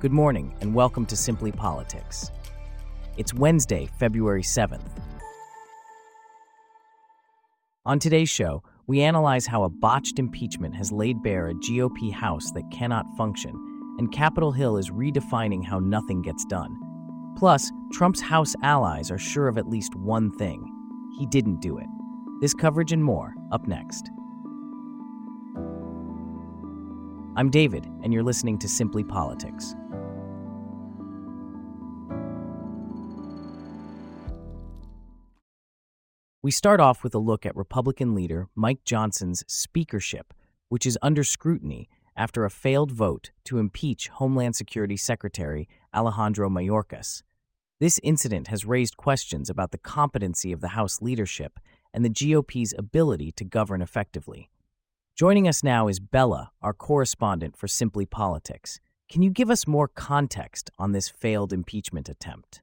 Good morning, and welcome to Simply Politics. It's Wednesday, February 7th. On today's show, we analyze how a botched impeachment has laid bare a GOP House that cannot function, and Capitol Hill is redefining how nothing gets done. Plus, Trump's House allies are sure of at least one thing he didn't do it. This coverage and more up next. I'm David, and you're listening to Simply Politics. We start off with a look at Republican leader Mike Johnson's speakership, which is under scrutiny after a failed vote to impeach Homeland Security Secretary Alejandro Mayorkas. This incident has raised questions about the competency of the House leadership and the GOP's ability to govern effectively. Joining us now is Bella, our correspondent for Simply Politics. Can you give us more context on this failed impeachment attempt?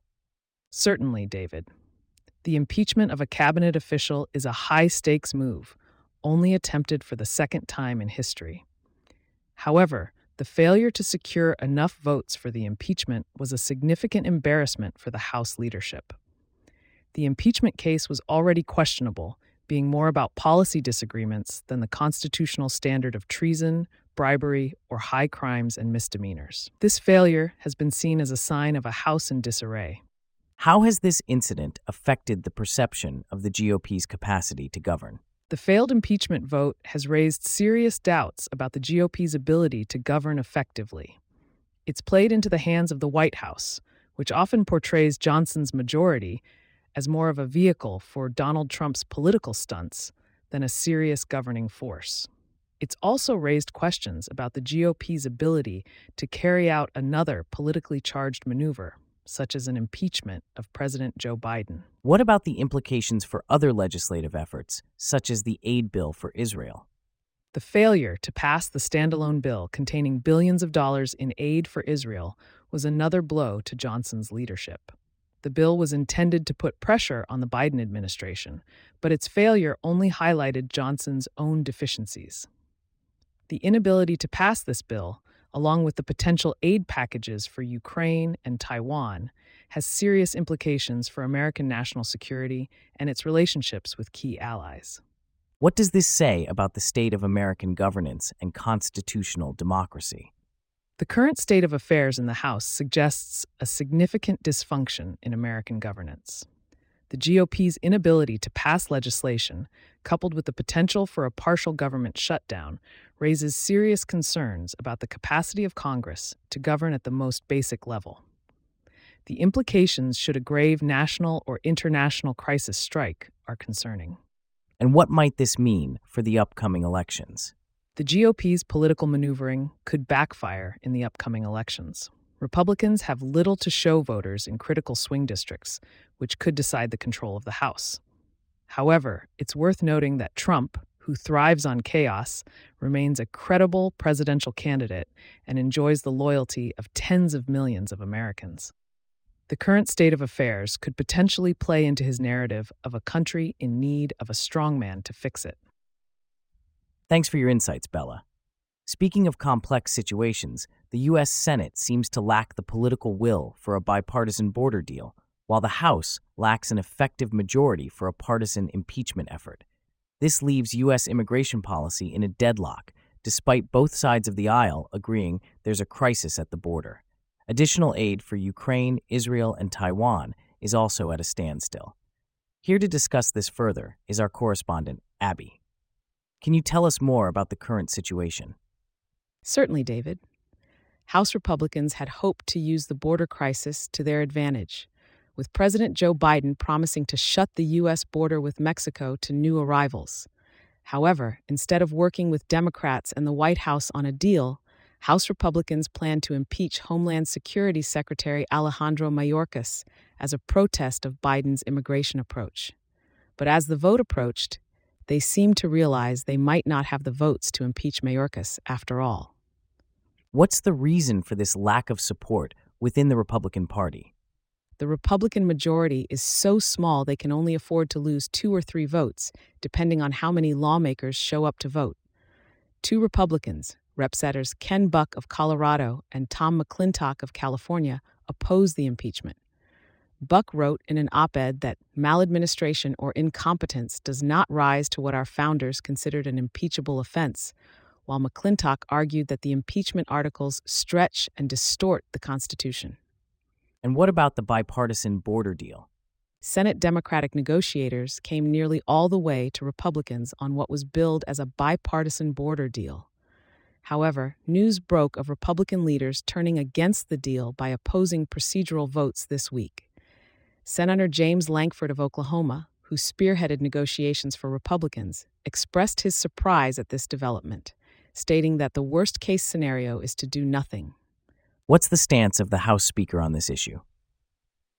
Certainly, David. The impeachment of a cabinet official is a high stakes move, only attempted for the second time in history. However, the failure to secure enough votes for the impeachment was a significant embarrassment for the House leadership. The impeachment case was already questionable, being more about policy disagreements than the constitutional standard of treason, bribery, or high crimes and misdemeanors. This failure has been seen as a sign of a House in disarray. How has this incident affected the perception of the GOP's capacity to govern? The failed impeachment vote has raised serious doubts about the GOP's ability to govern effectively. It's played into the hands of the White House, which often portrays Johnson's majority as more of a vehicle for Donald Trump's political stunts than a serious governing force. It's also raised questions about the GOP's ability to carry out another politically charged maneuver such as an impeachment of President Joe Biden. What about the implications for other legislative efforts, such as the aid bill for Israel? The failure to pass the standalone bill containing billions of dollars in aid for Israel was another blow to Johnson's leadership. The bill was intended to put pressure on the Biden administration, but its failure only highlighted Johnson's own deficiencies. The inability to pass this bill along with the potential aid packages for Ukraine and Taiwan, has serious implications for American national security and its relationships with key allies. What does this say about the state of American governance and constitutional democracy? The current state of affairs in the House suggests a significant dysfunction in American governance. The GOP's inability to pass legislation, coupled with the potential for a partial government shutdown, raises serious concerns about the capacity of Congress to govern at the most basic level. The implications should a grave national or international crisis strike are concerning. And what might this mean for the upcoming elections? The GOP's political maneuvering could backfire in the upcoming elections. Republicans have little to show voters in critical swing districts, which could decide the control of the House. However, it's worth noting that Trump, who thrives on chaos, remains a credible presidential candidate and enjoys the loyalty of tens of millions of Americans. The current state of affairs could potentially play into his narrative of a country in need of a strongman to fix it. Thanks for your insights, Bella. Speaking of complex situations, the U.S. Senate seems to lack the political will for a bipartisan border deal, while the House lacks an effective majority for a partisan impeachment effort. This leaves U.S. immigration policy in a deadlock, despite both sides of the aisle agreeing there's a crisis at the border. Additional aid for Ukraine, Israel, and Taiwan is also at a standstill. Here to discuss this further is our correspondent, Abby. Can you tell us more about the current situation? Certainly, David. House Republicans had hoped to use the border crisis to their advantage with President Joe Biden promising to shut the U.S. border with Mexico to new arrivals. However, instead of working with Democrats and the White House on a deal, House Republicans plan to impeach Homeland Security Secretary Alejandro Mayorkas as a protest of Biden's immigration approach. But as the vote approached, they seemed to realize they might not have the votes to impeach Mayorkas after all. What's the reason for this lack of support within the Republican Party? the Republican majority is so small they can only afford to lose two or three votes, depending on how many lawmakers show up to vote. Two Republicans, Rep. Senators Ken Buck of Colorado and Tom McClintock of California opposed the impeachment. Buck wrote in an op ed that maladministration or incompetence does not rise to what our founders considered an impeachable offense, while McClintock argued that the impeachment articles stretch and distort the Constitution. And what about the bipartisan border deal? Senate Democratic negotiators came nearly all the way to Republicans on what was billed as a bipartisan border deal. However, news broke of Republican leaders turning against the deal by opposing procedural votes this week. Senator James Lankford of Oklahoma, who spearheaded negotiations for Republicans, expressed his surprise at this development, stating that the worst case scenario is to do nothing. What's the stance of the House Speaker on this issue?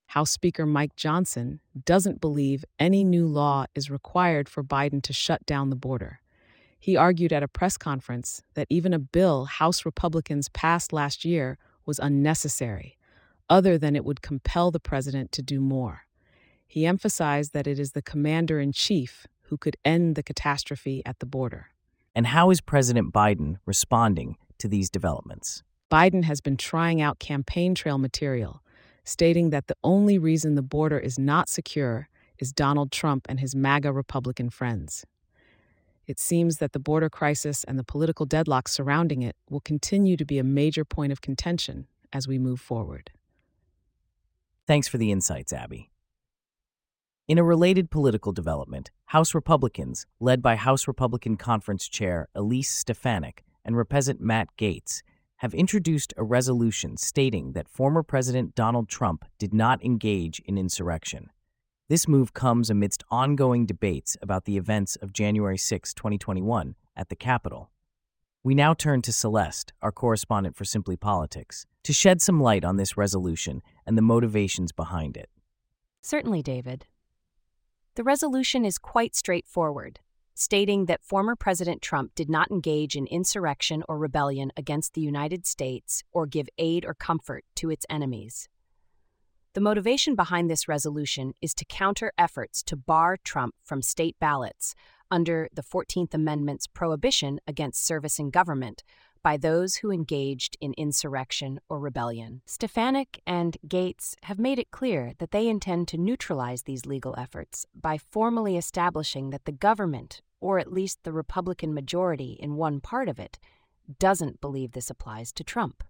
House Speaker Mike Johnson doesn't believe any new law is required for Biden to shut down the border. He argued at a press conference that even a bill House Republicans passed last year was unnecessary, other than it would compel the president to do more. He emphasized that it is the commander in chief who could end the catastrophe at the border. And how is President Biden responding to these developments? Biden has been trying out campaign trail material stating that the only reason the border is not secure is Donald Trump and his MAGA Republican friends. It seems that the border crisis and the political deadlock surrounding it will continue to be a major point of contention as we move forward. Thanks for the insights, Abby. In a related political development, House Republicans, led by House Republican Conference Chair Elise Stefanik and Representative Matt Gaetz, have introduced a resolution stating that former President Donald Trump did not engage in insurrection. This move comes amidst ongoing debates about the events of January 6, 2021, at the Capitol. We now turn to Celeste, our correspondent for Simply Politics, to shed some light on this resolution and the motivations behind it. Certainly, David. The resolution is quite straightforward stating that former President Trump did not engage in insurrection or rebellion against the United States or give aid or comfort to its enemies. The motivation behind this resolution is to counter efforts to bar Trump from state ballots under the 14th Amendment's prohibition against service in government by those who engaged in insurrection or rebellion. Stefanik and Gaetz have made it clear that they intend to neutralize these legal efforts by formally establishing that the government, or at least the Republican majority in one part of it, doesn't believe this applies to Trump.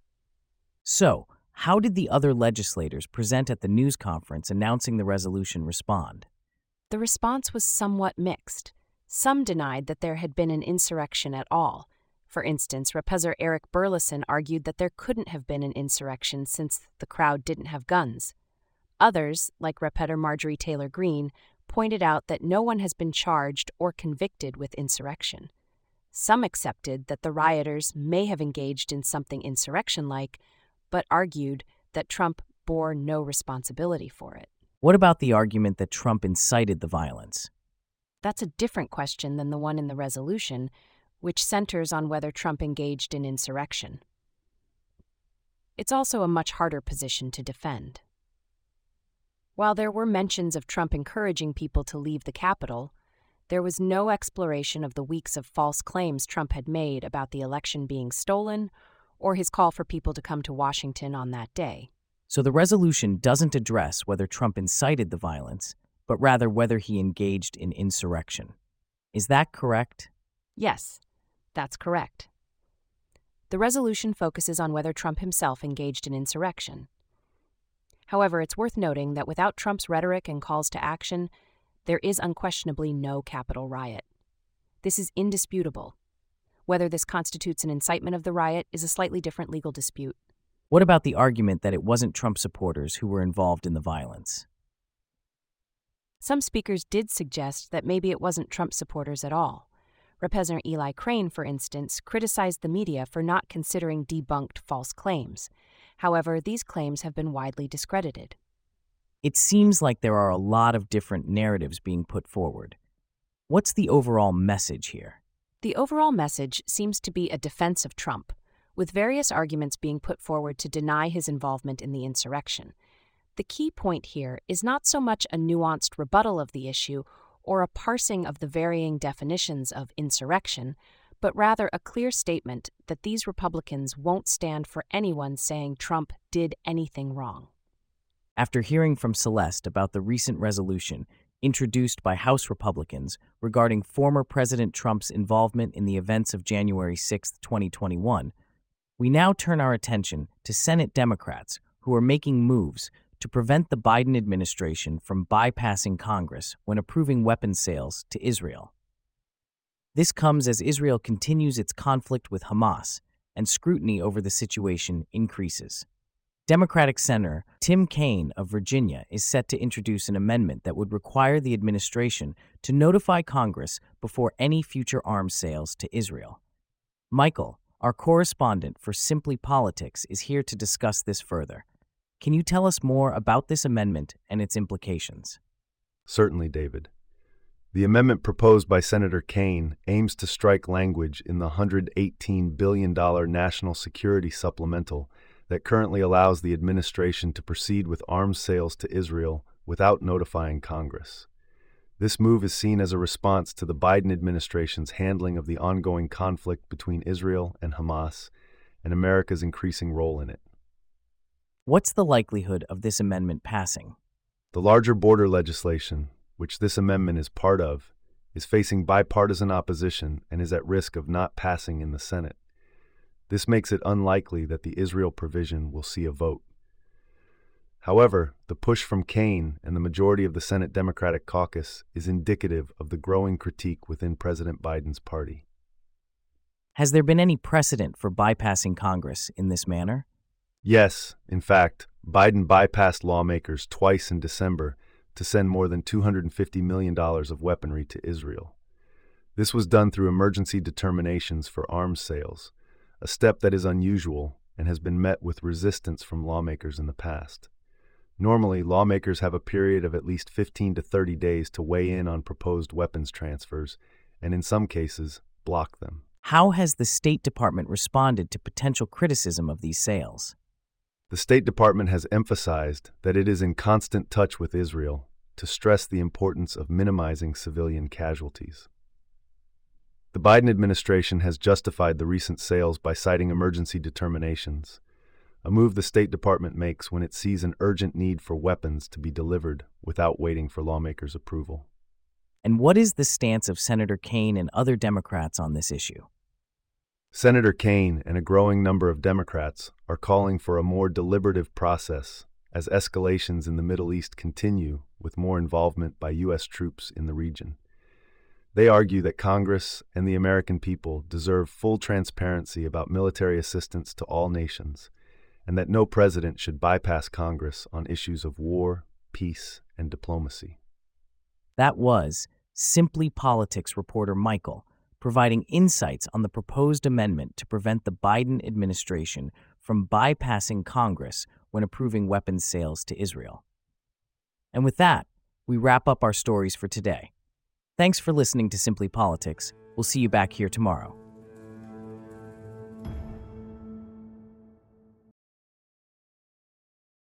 So, how did the other legislators present at the news conference announcing the resolution respond? The response was somewhat mixed. Some denied that there had been an insurrection at all for instance, Representative Eric Burlison argued that there couldn't have been an insurrection since the crowd didn't have guns. Others, like Representative Marjorie Taylor Greene, pointed out that no one has been charged or convicted with insurrection. Some accepted that the rioters may have engaged in something insurrection like, but argued that Trump bore no responsibility for it. What about the argument that Trump incited the violence? That's a different question than the one in the resolution, which centers on whether Trump engaged in insurrection. It's also a much harder position to defend. While there were mentions of Trump encouraging people to leave the Capitol, there was no exploration of the weeks of false claims Trump had made about the election being stolen or his call for people to come to Washington on that day. So the resolution doesn't address whether Trump incited the violence, but rather whether he engaged in insurrection. Is that correct? Yes. That's correct. The resolution focuses on whether Trump himself engaged in insurrection. However, it's worth noting that without Trump's rhetoric and calls to action, there is unquestionably no Capitol riot. This is indisputable. Whether this constitutes an incitement of the riot is a slightly different legal dispute. What about the argument that it wasn't Trump supporters who were involved in the violence? Some speakers did suggest that maybe it wasn't Trump supporters at all. Representative Eli Crane, for instance, criticized the media for not considering debunked false claims. However, these claims have been widely discredited. It seems like there are a lot of different narratives being put forward. What's the overall message here? The overall message seems to be a defense of Trump, with various arguments being put forward to deny his involvement in the insurrection. The key point here is not so much a nuanced rebuttal of the issue or a parsing of the varying definitions of insurrection, but rather a clear statement that these Republicans won't stand for anyone saying Trump did anything wrong. After hearing from Celeste about the recent resolution introduced by House Republicans regarding former President Trump's involvement in the events of January 6, 2021, we now turn our attention to Senate Democrats who are making moves to prevent the Biden administration from bypassing Congress when approving weapons sales to Israel. This comes as Israel continues its conflict with Hamas and scrutiny over the situation increases. Democratic Senator Tim Kaine of Virginia is set to introduce an amendment that would require the administration to notify Congress before any future arms sales to Israel. Michael, our correspondent for Simply Politics, is here to discuss this further. Can you tell us more about this amendment and its implications? Certainly, David. The amendment proposed by Senator Kaine aims to strike language in the $118 billion National Security Supplemental that currently allows the administration to proceed with arms sales to Israel without notifying Congress. This move is seen as a response to the Biden administration's handling of the ongoing conflict between Israel and Hamas and America's increasing role in it. What's the likelihood of this amendment passing? The larger border legislation, which this amendment is part of, is facing bipartisan opposition and is at risk of not passing in the Senate. This makes it unlikely that the Israel provision will see a vote. However, the push from Kaine and the majority of the Senate Democratic caucus is indicative of the growing critique within President Biden's party. Has there been any precedent for bypassing Congress in this manner? Yes, in fact, Biden bypassed lawmakers twice in December to send more than $250 million of weaponry to Israel. This was done through emergency determinations for arms sales, a step that is unusual and has been met with resistance from lawmakers in the past. Normally, lawmakers have a period of at least 15 to 30 days to weigh in on proposed weapons transfers, and in some cases, block them. How has the State Department responded to potential criticism of these sales? The State Department has emphasized that it is in constant touch with Israel to stress the importance of minimizing civilian casualties. The Biden administration has justified the recent sales by citing emergency determinations, a move the State Department makes when it sees an urgent need for weapons to be delivered without waiting for lawmakers' approval. And what is the stance of Senator Kaine and other Democrats on this issue? Senator Kaine and a growing number of Democrats are calling for a more deliberative process as escalations in the Middle East continue with more involvement by U.S. troops in the region. They argue that Congress and the American people deserve full transparency about military assistance to all nations, and that no president should bypass Congress on issues of war, peace, and diplomacy. That was Simply Politics reporter Michael providing insights on the proposed amendment to prevent the Biden administration from bypassing Congress when approving weapons sales to Israel. And with that, we wrap up our stories for today. Thanks for listening to Simply Politics. We'll see you back here tomorrow.